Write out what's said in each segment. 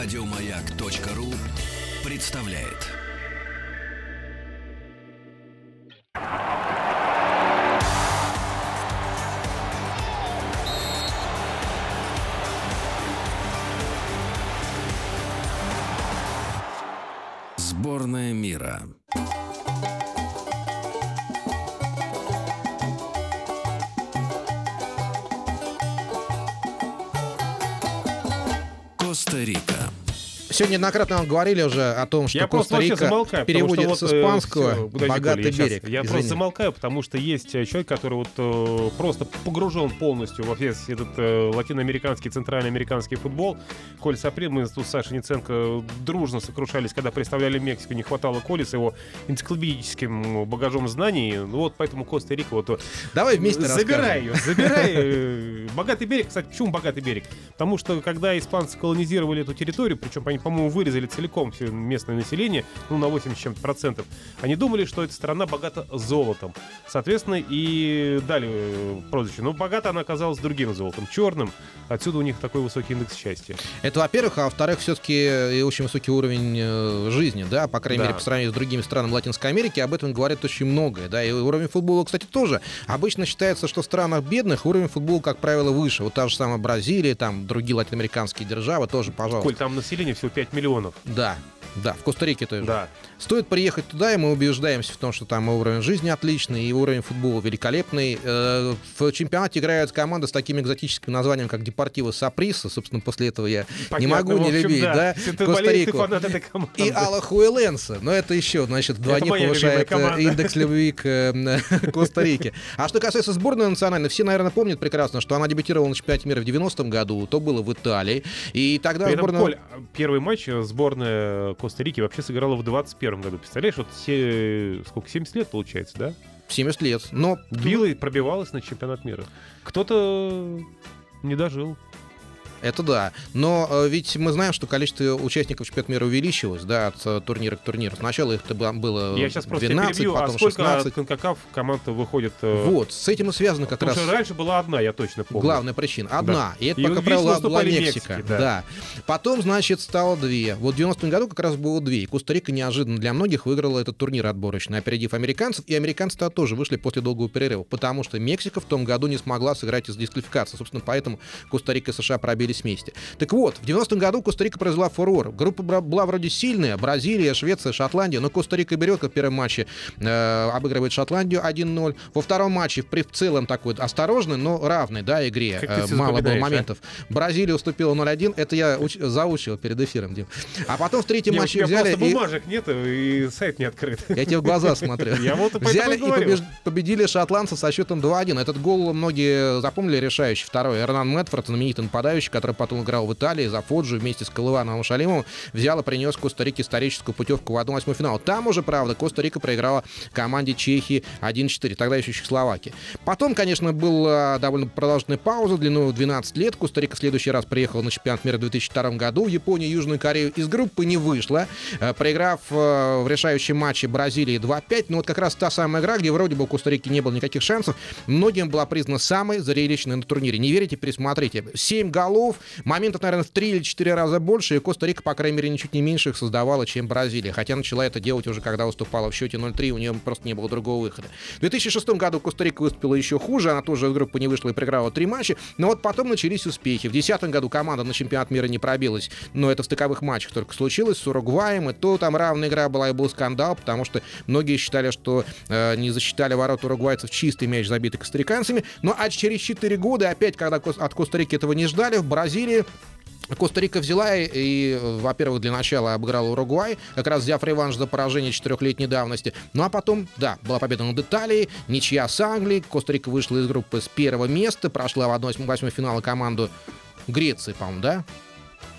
Радиомаяк.ру представляет. Сборная мира. Коста-Рика. Сегодня неоднократно вам говорили уже о том, что Я просто вообще Коста-Рика замолкаю, переводится потому с вот, э, испанского подожди, «богатый я берег». Я Извини. просто замолкаю, потому что есть э, человек, который вот э, просто погружен полностью во весь этот э, латиноамериканский, центральноамериканский футбол. Коль Саприн, мы тут с Сашей Ниценко дружно сокрушались, когда представляли Мексику, не хватало Коли с его энциклопедическим багажом знаний. Ну вот поэтому Коста-Рика вот э, Давай вместе Забирай ее, забирай. Богатый берег, кстати, почему богатый берег? Потому что когда испанцы колонизировали эту территорию, причем они, по-моему, вырезали целиком все местное население, ну, на 80 с чем-то процентов, они думали, что эта страна богата золотом. Соответственно, и дали э, прозвище. Но богата она оказалась другим золотом, черным. Отсюда у них такой высокий индекс счастья. Это, во-первых, а во-вторых, все-таки и очень высокий уровень э, жизни, да, по крайней Да. мере, по сравнению с другими странами Латинской Америки, об этом говорят очень многое, да, и уровень футбола, кстати, тоже. Обычно считается, что в странах бедных уровень футбола, как правило, выше. Вот та же самая Бразилия, там другие латиноамериканские державы тоже, пожалуйста. Коль, там население всего 5 миллионов. Да, да, в Коста-Рике тоже. Да. Стоит приехать туда, и мы убеждаемся в том, что там и уровень жизни отличный, и уровень футбола великолепный. Э, В чемпионате играют команды с таким экзотическим названием, как Депортиво Саприса. Собственно, после этого я не Понятно, могу в не общем, любить, да, ты Коста-Рику. И Алла Хуэленса. Но это еще, значит, вдвойне повышает э, индекс любви к э, Коста-Рике. А что касается сборной национальной, все, наверное, помнят прекрасно, что она дебютировала на чемпионате мира в 90-м году, то было в Италии. И тогда При этом, сборная... Коль, первый матч сборная Коста-Рики вообще сыграла в 21 году. Представляешь, вот все, сколько, 70 лет получается, да? 70 лет. Но Била и пробивалась на чемпионат мира. Кто-то не дожил. Это да. Но э, ведь мы знаем, что количество участников чемпионата мира увеличилось, да, от э, турнира к турниру. Сначала их было- было Я сейчас просто тебя 12, перебью. А потом сколько 16. от Конкакаф команд выходит? э, Вот, с этим и связано как Потому раз что раньше была одна, я точно помню. главная причина. Одна. И это, И пока правило, была Мексика. Мексики, да. да. Потом, значит, стало две. Вот в 90-м году как раз было две. И Коста-Рика неожиданно для многих выиграла этот турнир отборочный, опередив американцев. И американцы -то тоже вышли после долгого перерыва, потому что Мексика в том году не смогла сыграть из дисквалификации. Собственно, поэтому Коста-Рика и США пробились вместе. Так вот, в 90-м году Коста-Рика произвела фурор. Группа была вроде сильная. Бразилия, Швеция, Шотландия. Но Коста-Рика берет, как в первом матче э, обыгрывает Шотландию 1-0. Во втором матче, в, при- в целом, такой осторожный, но равный, да, игре. Э, мало было а? моментов. Бразилия уступила 0-1. Это я уч- заучил перед эфиром, Дим. А потом в третьем Не, матче взяли просто и... бумажек нет, и сайт не открыт. Я тебе в глаза смотрю. Я вот Взяли и побеж- победили шотландцы со счетом 2-1. Этот гол многие запомнили решающий. Второй. Эрнан Мэтфорд, знаменитый нападающий, который потом играл в Италии за Фоджи вместе с Колывановым Шалимовым, взял и принес Коста-Рике историческую путевку в 1-8 финал. Там уже, правда, Коста-Рика проиграла команде Чехии 1-4, тогда еще Чехословакии. Потом, конечно, была довольно продолжительная пауза длиной в 12 лет. Коста-Рика в следующий раз приехала на чемпионат мира в 2002 году. В Японию Южную Корею из группы не вышла, э, проиграв э, в решающем матче Бразилии 2-5. Но вот как раз та самая игра, где вроде бы у Коста-Рики не было никаких шансов, многим была признана самой зрелищной на турнире. Не верите, пересмотрите. 7 голов, моментов, наверное, в 3 или 4 раза больше, и Коста-Рика, по крайней мере, ничуть не меньше их создавала, чем Бразилия. Хотя начала это делать уже, когда выступала в счете 0-3, у нее просто не было другого выхода. В 2006 году Коста-Рика выступила еще хуже, она тоже из группы не вышла и проиграла три матча, но вот потом начались успехи. В 2010 году команда на чемпионат мира не пробилась, но это в стыковых матчах только случилось. С Уругваем, и то там равная игра была, и был скандал, потому что многие считали, что э, не засчитали ворот уругвайцев чистый мяч, забитый костариканцами, но а через 4 года, опять, когда от Коста-Рики этого не ждали, в Бразилии Коста-Рика взяла и, во-первых, для начала обыграла Уругвай, как раз взяв реванш за поражение четырехлетней давности. Ну а потом, да, была победа над Италией, ничья с Англией. Коста-Рика вышла из группы с первого места, прошла в 1-8 финала команду Греции, по-моему, да?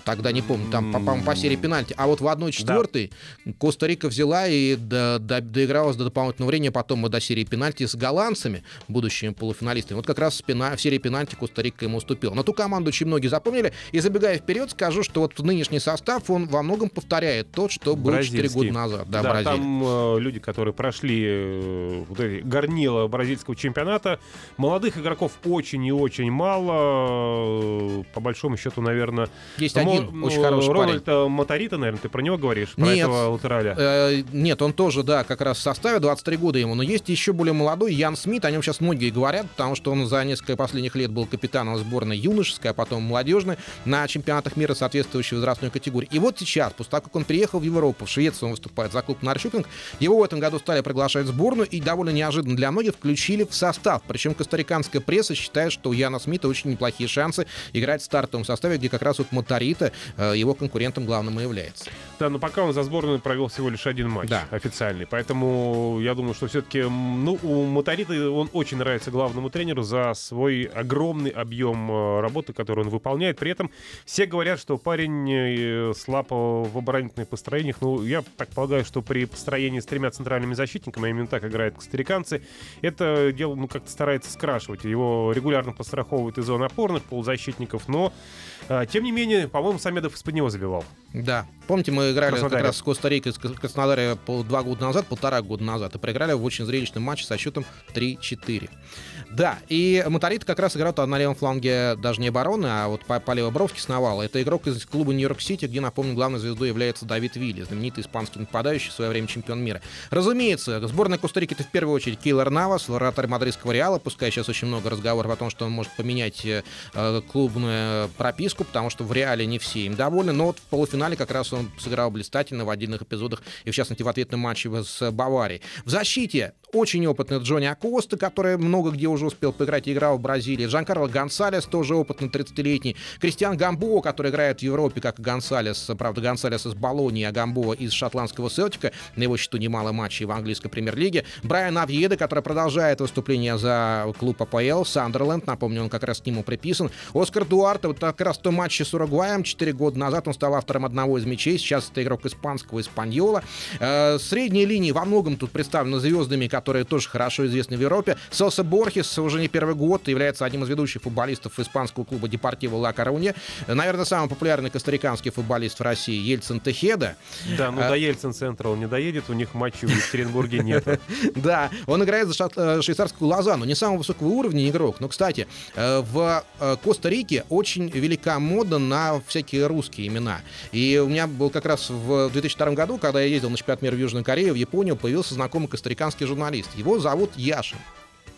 Тогда не помню, там, по- по-моему, по серии пенальти. А вот в 1-4 Коста-Рика взяла и до- до- доигралась до дополнительного времени, потом и до серии пенальти с голландцами, будущими полуфиналистами. Вот как раз в, пена- в серии пенальти Коста-Рика ему уступила. Но ту команду очень многие запомнили. И забегая вперед, скажу, что вот нынешний состав, он во многом повторяет тот, что был 4 Бразильский. года назад. Да, Да, Бразилия. там э, люди, которые прошли э, вот эти горнила бразильского чемпионата. Молодых игроков очень и очень мало. Э, По большому счету, наверное, Есть один ну, очень хороший Рональд парень. Моторита, наверное, ты про него говоришь? Про Нет. этого латераля? Э, нет, он тоже, да, как раз в составе, 23 года ему. Но есть еще более молодой Ян Смит, о нем сейчас многие говорят, потому что он за несколько последних лет был капитаном сборной юношеской, а потом молодежной на чемпионатах мира соответствующей возрастной категории. И вот сейчас, после того, как он приехал в Европу, в Швецию он выступает за клуб Наршюпинг, его в этом году стали приглашать в сборную и довольно неожиданно для многих включили в состав. Причем костариканская пресса считает, что у Яна Смита очень неплохие шансы играть стартовом составе, где как раз вот Моторита э, его конкурентом главным и является. Да, но пока он за сборную провел всего лишь один матч Да. официальный. Поэтому я думаю, что все-таки ну, у Моторита он очень нравится главному тренеру за свой огромный объем э, работы, который он выполняет. При этом все говорят, что парень э, слаб в оборонительных построениях. Ну, я так полагаю, что при построении с тремя центральными защитниками, а именно так играют костариканцы, это дело ну, как-то старается скрашивать. Его регулярно постраховывают из зон опорных полузащитников, но э, тем не менее, по-моему, Самедов из-под него забивал. Да. Помните, мы играли как раз с Коста-Рикой, с Краснодаре два года назад, полтора года назад, и проиграли в очень зрелищном матче со счетом 3-4. Да, и Моторит как раз играл на левом фланге даже не обороны, а вот по, по левой бровке сновал. Это игрок из клуба Нью-Йорк-Сити, где, напомню, главной звездой является Давид Вилли, знаменитый испанский нападающий, в свое время чемпион мира. Разумеется, сборная Коста-Рики это в первую очередь Кейлор Навас, вратарь мадридского Реала, пускай сейчас очень много разговоров о том, что он может поменять э, прописку, потому что в Реале не все им довольны, но вот в полуфинале как раз он сыграл блистательно в отдельных эпизодах, и в частности в ответном матче с Баварией. В защите очень опытный Джонни Акоста, который много где уже успел поиграть и играл в Бразилии. Джанкарло Гонсалес, тоже опытный 30-летний. Кристиан Гамбо, который играет в Европе, как Гонсалес. Правда, Гонсалес из Болонии, а Гамбо из шотландского Селтика. На его счету немало матчей в английской премьер-лиге. Брайан Авьеда, который продолжает выступление за клуб АПЛ. Сандерленд, напомню, он как раз к нему приписан. Оскар Дуарте, вот как раз в том матче с Уругваем. Четыре года назад он стал автором одного из мячей. Сейчас это игрок испанского Испаньола. Э, Средние линии во многом тут представлены звездами, которые тоже хорошо известны в Европе. Соса Борхес уже не первый год является одним из ведущих футболистов испанского клуба Депортиво Ла Коруня. Наверное, самый популярный костариканский футболист в России Ельцин Техеда. Да, ну А- до Ельцин-центра он не доедет, у них матчей в Екатеринбурге нет. Да, он играет за э, швейцарскую Лозанну. Не самого высокого уровня игрок. Но, кстати, э, в э, Коста-Рике очень велика мода на всякие русские имена. И у меня был как раз в 2002 году, когда я ездил на чемпионат мира в Южную Корею, в Японию, появился знакомый костариканский журналист. Его зовут Яшин.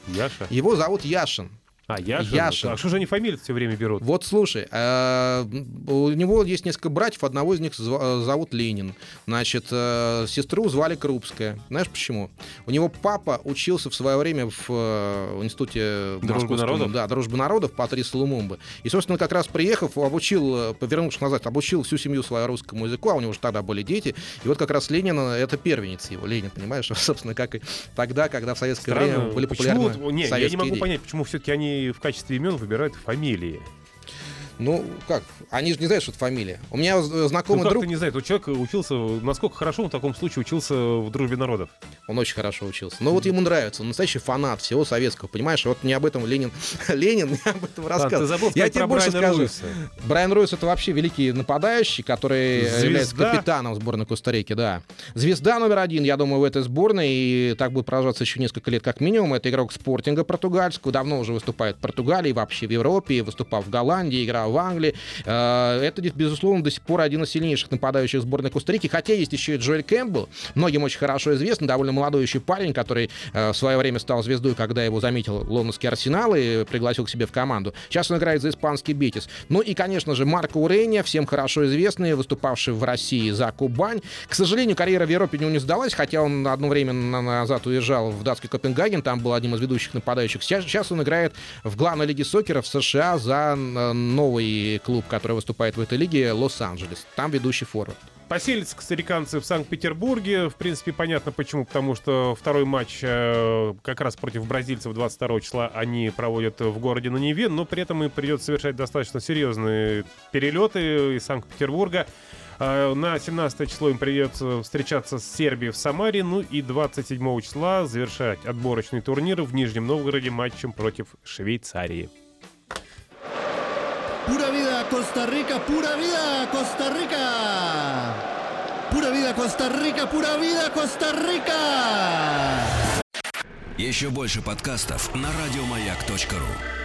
Яша? Его зовут Яшин. А, Яша? Яшин. А что же они фамилии все время берут? Вот слушай, э, у него есть несколько братьев, одного из них э, зовут Ленин. Значит, э, сестру звали Крупская. Знаешь почему? У него папа учился в свое время в э, институте Дружбы народов? Да, дружбы народов Патриса Лумумбы. И, собственно, как раз приехав, обучил, повернувшись назад, обучил всю семью свою русскому языку, а у него уже тогда были дети. И вот как раз Ленин, это первенец его, Ленин, понимаешь? Собственно, как и тогда, когда в советское время Странно. были Почему популярны вот- не, я не могу идеи. понять, почему все-таки они в качестве имен выбирают фамилии. Ну, как? Они же не знают, что это фамилия. У меня знакомый ну как друг, ты не знаешь, вот человек учился, насколько хорошо он в таком случае учился в дружбе народов? он очень хорошо учился. Но вот ему нравится, он настоящий фанат всего советского, понимаешь? Вот мне об этом Ленин, Ленин мне об этом ты рассказывал. забыл Я тебе больше Брайана скажу. Руиса. Брайан Ройс это вообще великий нападающий, который Звезда. является капитаном сборной Коста-Рики, да. Звезда номер один, я думаю, в этой сборной, и так будет продолжаться еще несколько лет как минимум. Это игрок спортинга португальского, давно уже выступает в Португалии, вообще в Европе, выступал в Голландии, играл в Англии. Э, Это, безусловно, до сих пор один из сильнейших нападающих сборной Коста-Рики, хотя есть еще и Джоэль Кэмпбелл, многим очень хорошо известный, довольно молодой еще парень, который э, в свое время стал звездой, когда его заметил лондонский Арсенал и пригласил к себе в команду. Сейчас он играет за испанский Бетис. Ну и, конечно же, Марко Урения, всем хорошо известный, выступавший в России за Кубань. К сожалению, карьера в Европе не сдалась, хотя он одно время на- назад уезжал в датский Копенгаген, там был одним из ведущих нападающих. Сейчас, сейчас он играет в главной лиге сокера в США за э, новый клуб, который выступает в этой лиге, Лос-Анджелес. Там ведущий форвард. Поселятся костариканцы в Санкт-Петербурге. В принципе, понятно почему. Потому что второй матч э, как раз против бразильцев 22 числа они проводят в городе на Неве. Но при этом им придется совершать достаточно серьезные перелеты из Санкт-Петербурга. Э, На 17 число им придется встречаться с Сербией в Самаре. Ну и 27 числа завершать отборочный турнир в Нижнем Новгороде матчем против Швейцарии. Pura vida Costa Rica, pura vida Costa Rica. Pura vida Costa Rica, pura vida Costa Rica. Еще больше подкастов на радиомаяк.ру.